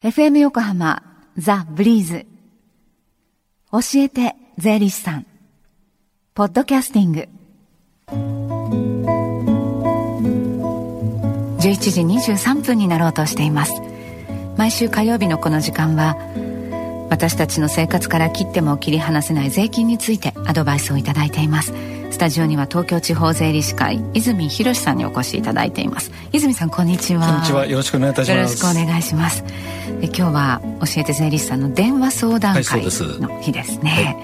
FM 横浜ザ・ブリーズ。教えて税理士さん。ポッドキャスティング。11時23分になろうとしています。毎週火曜日のこの時間は私たちの生活から切っても切り離せない税金についてアドバイスをいただいています。スタジオには東京地方税理士会泉博さんにお越しいただいています。泉さんこんにちは。こんにちは。よろしくお願いいたします。よろしくお願いします。今日は教えて税理士さんの電話相談会の日ですね、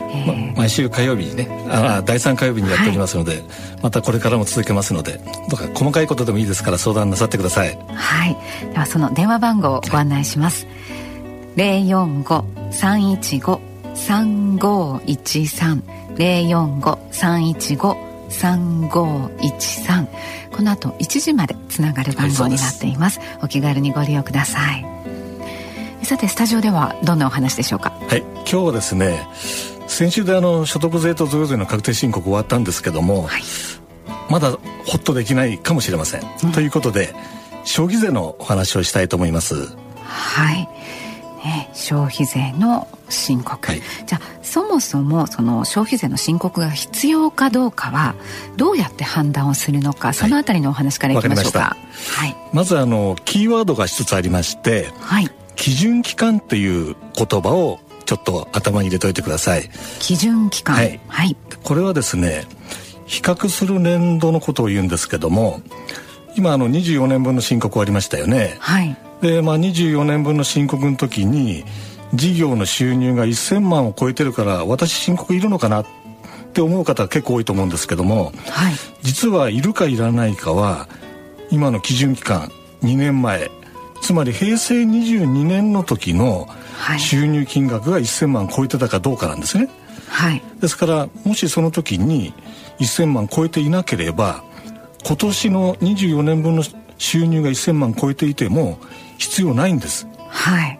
はい、毎週火曜日にねあ第3火曜日にやっておりますので、はい、またこれからも続けますのでどうか細かいことでもいいですから相談なさってください。はい。ではその電話番号をご案内します、はい零四五三一五三五一三。零四五三一五三五一三。この後一時までつながる番号になっています。お気軽にご利用ください。さてスタジオではどんなお話でしょうか？はい。今日はですね先週であの所得税と贈与税の確定申告終わったんですけども、はい、まだホッとできないかもしれません、うん、ということで消費税のお話をしたいと思います。はい。ね、消費税の申告、はい、じゃあそもそもその消費税の申告が必要かどうかはどうやって判断をするのかそのあたりのお話からいきましょうか、はい、まずあのキーワードが一つありまして、はい、基準期間っていう言葉をちょっと頭に入れといてください。基準期間はい、はい、これはですね比較する年度のことを言うんですけども今あの24年分の申告ありましたよね。はいでまあ24年分の申告の時に事業の収入が1000万を超えてるから私申告いるのかな？って思う方結構多いと思うんですけども、はい、実はいるかいらないかは今の基準期間2年前つまり平成22年の時の収入金額が1000万超えてたかどうかなんですね。はい、ですからもしその時に1000万超えていなければ今年の24年分の収入が1000万超えていても必要ないんです。はい。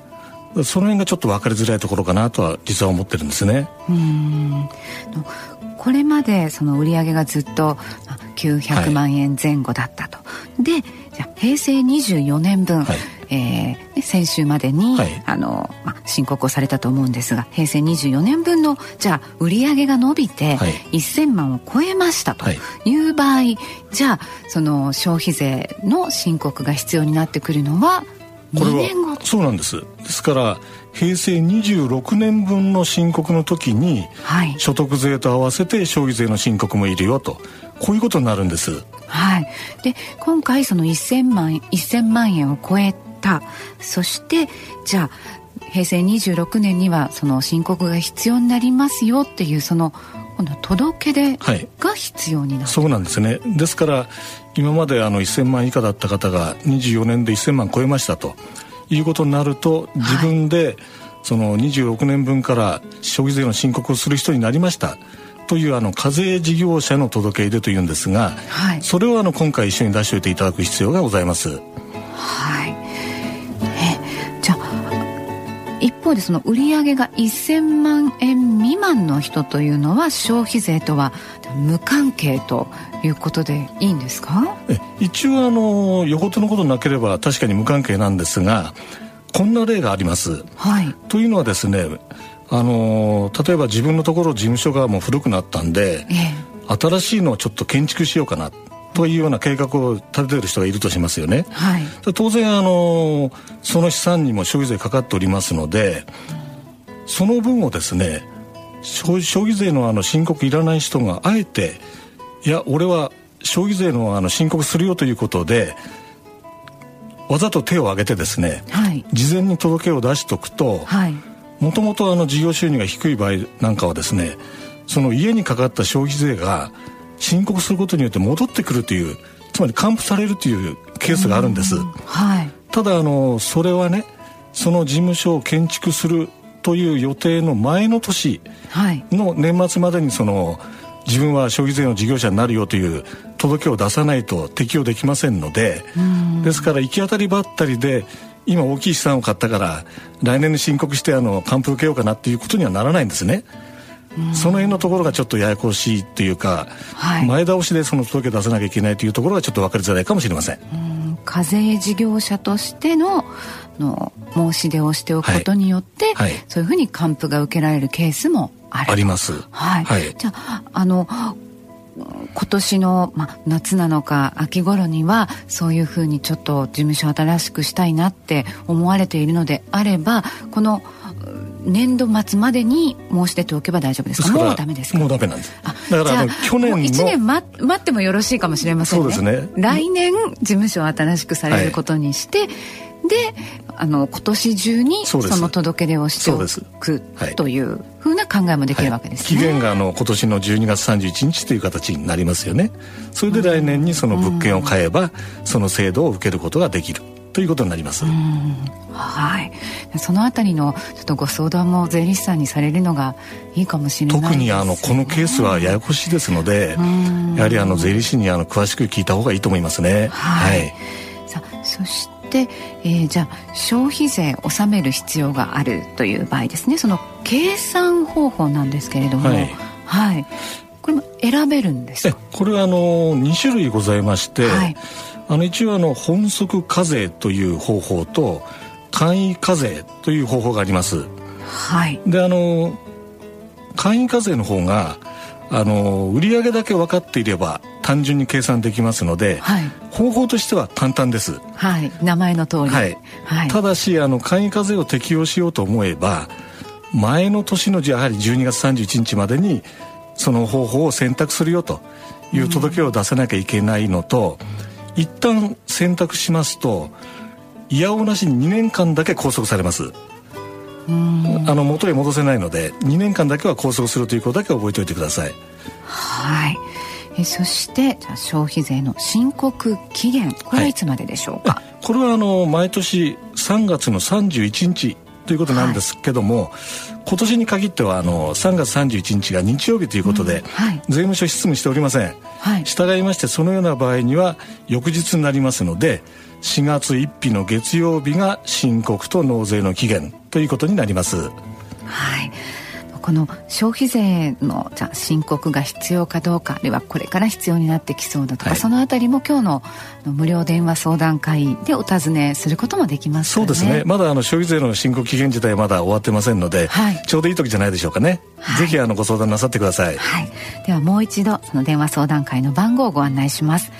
その辺がちょっと分かりづらいところかなとは実は思ってるんですね。うんこれまでその売上がずっと900万円前後だったと、はい、でじゃ平成24年分、はいえー、先週までに、はい、あのまあ、申告をされたと思うんですが平成24年分のじゃあ売上が伸びて、はい、1000万を超えましたとい。う場合、はい、じゃあその消費税の申告が必要になってくるのは2年後そうなんです。ですから平成26年分の申告の時に、はい、所得税と合わせて消費税の申告もいるよとこういうことになるんです。はい、で今回その1000万 ,1000 万円を超えた。そしてじゃあ平成26年にはその申告が必要になりますよっていうその今度届け出が必要になる、はい、そうなんですね。ですから今まであの1000万以下だった方が24年で1000万超えましたと。いうことになると自分でその26年分から消費税の申告をする人になりました。というあの課税事業者の届け出というんですが、はい、それをあの今回一緒に出しておいていただく必要がございます。方でその売上が1000万円未満の人というのは消費税とは無関係ということでいいんですか？一応あのよほどのことなければ確かに無関係なんですがこんな例があります。はい、というのはですねあの例えば自分のところ事務所がもう古くなったんで、ええ、新しいのをちょっと建築しようかなというような計画を立ててる人がいるとしますよね。はい、当然あのその資産にも消費税かかっておりますのでその分をですね消費税のあの申告いらない人があえていや俺は消費税のあの申告するよということでわざと手を挙げてですね、はい、事前に届けを出しておくともともと事業収入が低い場合なんかはですねその家にかかった消費税が申告することによって戻ってくるというつまり還付されるというケースがあるんです、はい、ただあのそれはねその事務所を建築するという予定の前の年の年末までにその自分は消費税の事業者になるよという届けを出さないと適用できませんのでですから行き当たりばったりで今大きい資産を買ったから来年に申告してあの還付受けようかなっていうことにはならないんですね。その辺のところがちょっとややこしいというか、はい、前倒しでその届け出さなきゃいけないというところがちょっと分かりづらいかもしれません。課税事業者としてのの申し出をしておくことによって、はいはい、そういうふうに還付が受けられるケースもあるあります、はい、はい、じゃああの今年の、ま、夏なのか秋頃にはそういうふうにちょっと事務所新しくしたいなって思われているのであればこの年度末までに申し出ておけば大丈夫ですか？もうダメですか？もうダメなんです。だから去年の1年待待ってもよろしいかもしれませんね。そうですね。来年事務所を新しくされることにして、はい。であの今年中にその届け出をしておくというふうな考えもできるわけですね、はい、期限があの今年の12月31日という形になりますよね。それで来年にその物件を買えばその制度を受けることができるということになります。はい。そのあたりのちょっとご相談も税理士さんにされるのがいいかもしれない、ね、特にあのこのケースはややこしいですのでやはりあの税理士にあの詳しく聞いた方がいいと思いますね。はい、はい、さあそしてで、えー、じゃあ消費税納める必要があるという場合ですね。その計算方法なんですけれども、はい、はい、これも選べるんですこれはあの2種類ございまして、はい、あの一応あの本則課税という方法と簡易課税という方法があります。はい、であの簡易課税の方があの売上だけ分かっていれば単純に計算できますので、はい、方法としては簡単です。はい、名前の通り。はい。はい、ただしあの簡易課税を適用しようと思えば前の年のやはり12月31日までにその方法を選択するよという届けを出さなきゃいけないのと、うん、一旦選択しますといやおなしに2年間だけ拘束されます。あの元へ戻せないので2年間だけは拘束するということだけ覚えておいてください。はい。えそして消費税の申告期限これはいつまででしょうか、はい、これはあの毎年3月の31日ということなんですけども、はい、今年に限ってはあの3月31日が日曜日ということで、うんはい、税務署執務しておりません、はい、従いましてそのような場合には翌日になりますので4月1日の月曜日が申告と納税の期限ということになります。はいこの消費税のじゃ申告が必要かどうかあるいはこれから必要になってきそうだとか、はい、そのあたりも今日の無料電話相談会でお尋ねすることもできます、ね、そうですね。まだあの消費税の申告期限自体まだ終わってませんので、はい、ちょうどいい時じゃないでしょうかね、はい、ぜひあのご相談なさってください、はい、ではもう一度その電話相談会の番号をご案内します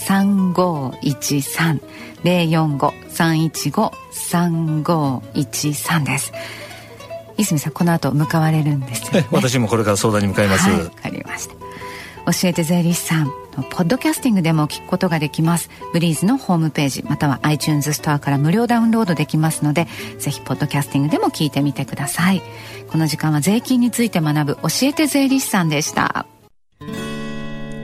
045-315-3513 045-315-3513です。泉さんこの後向かわれるんですよ、ね、私もこれから相談に向かいます。わ、はい、かりました。教えて税理士さんポッドキャスティングでも聞くことができます。ブリーズのホームページまたは iTunes ストアから無料ダウンロードできますのでぜひポッドキャスティングでも聞いてみてください。この時間は税金について学ぶ教えて税理士さんでした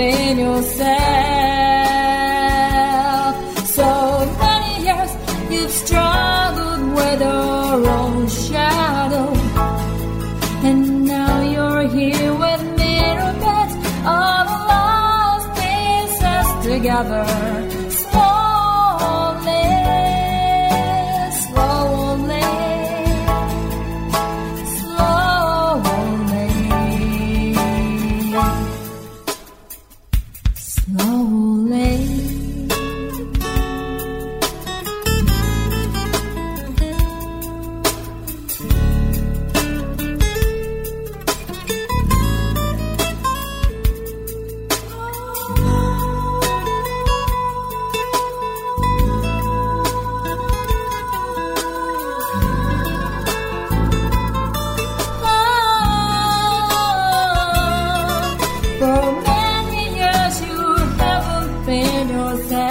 within yourself. So many years you've struggled with your own shadow, and now you're here with mirror bits of lost pieces together. yourself.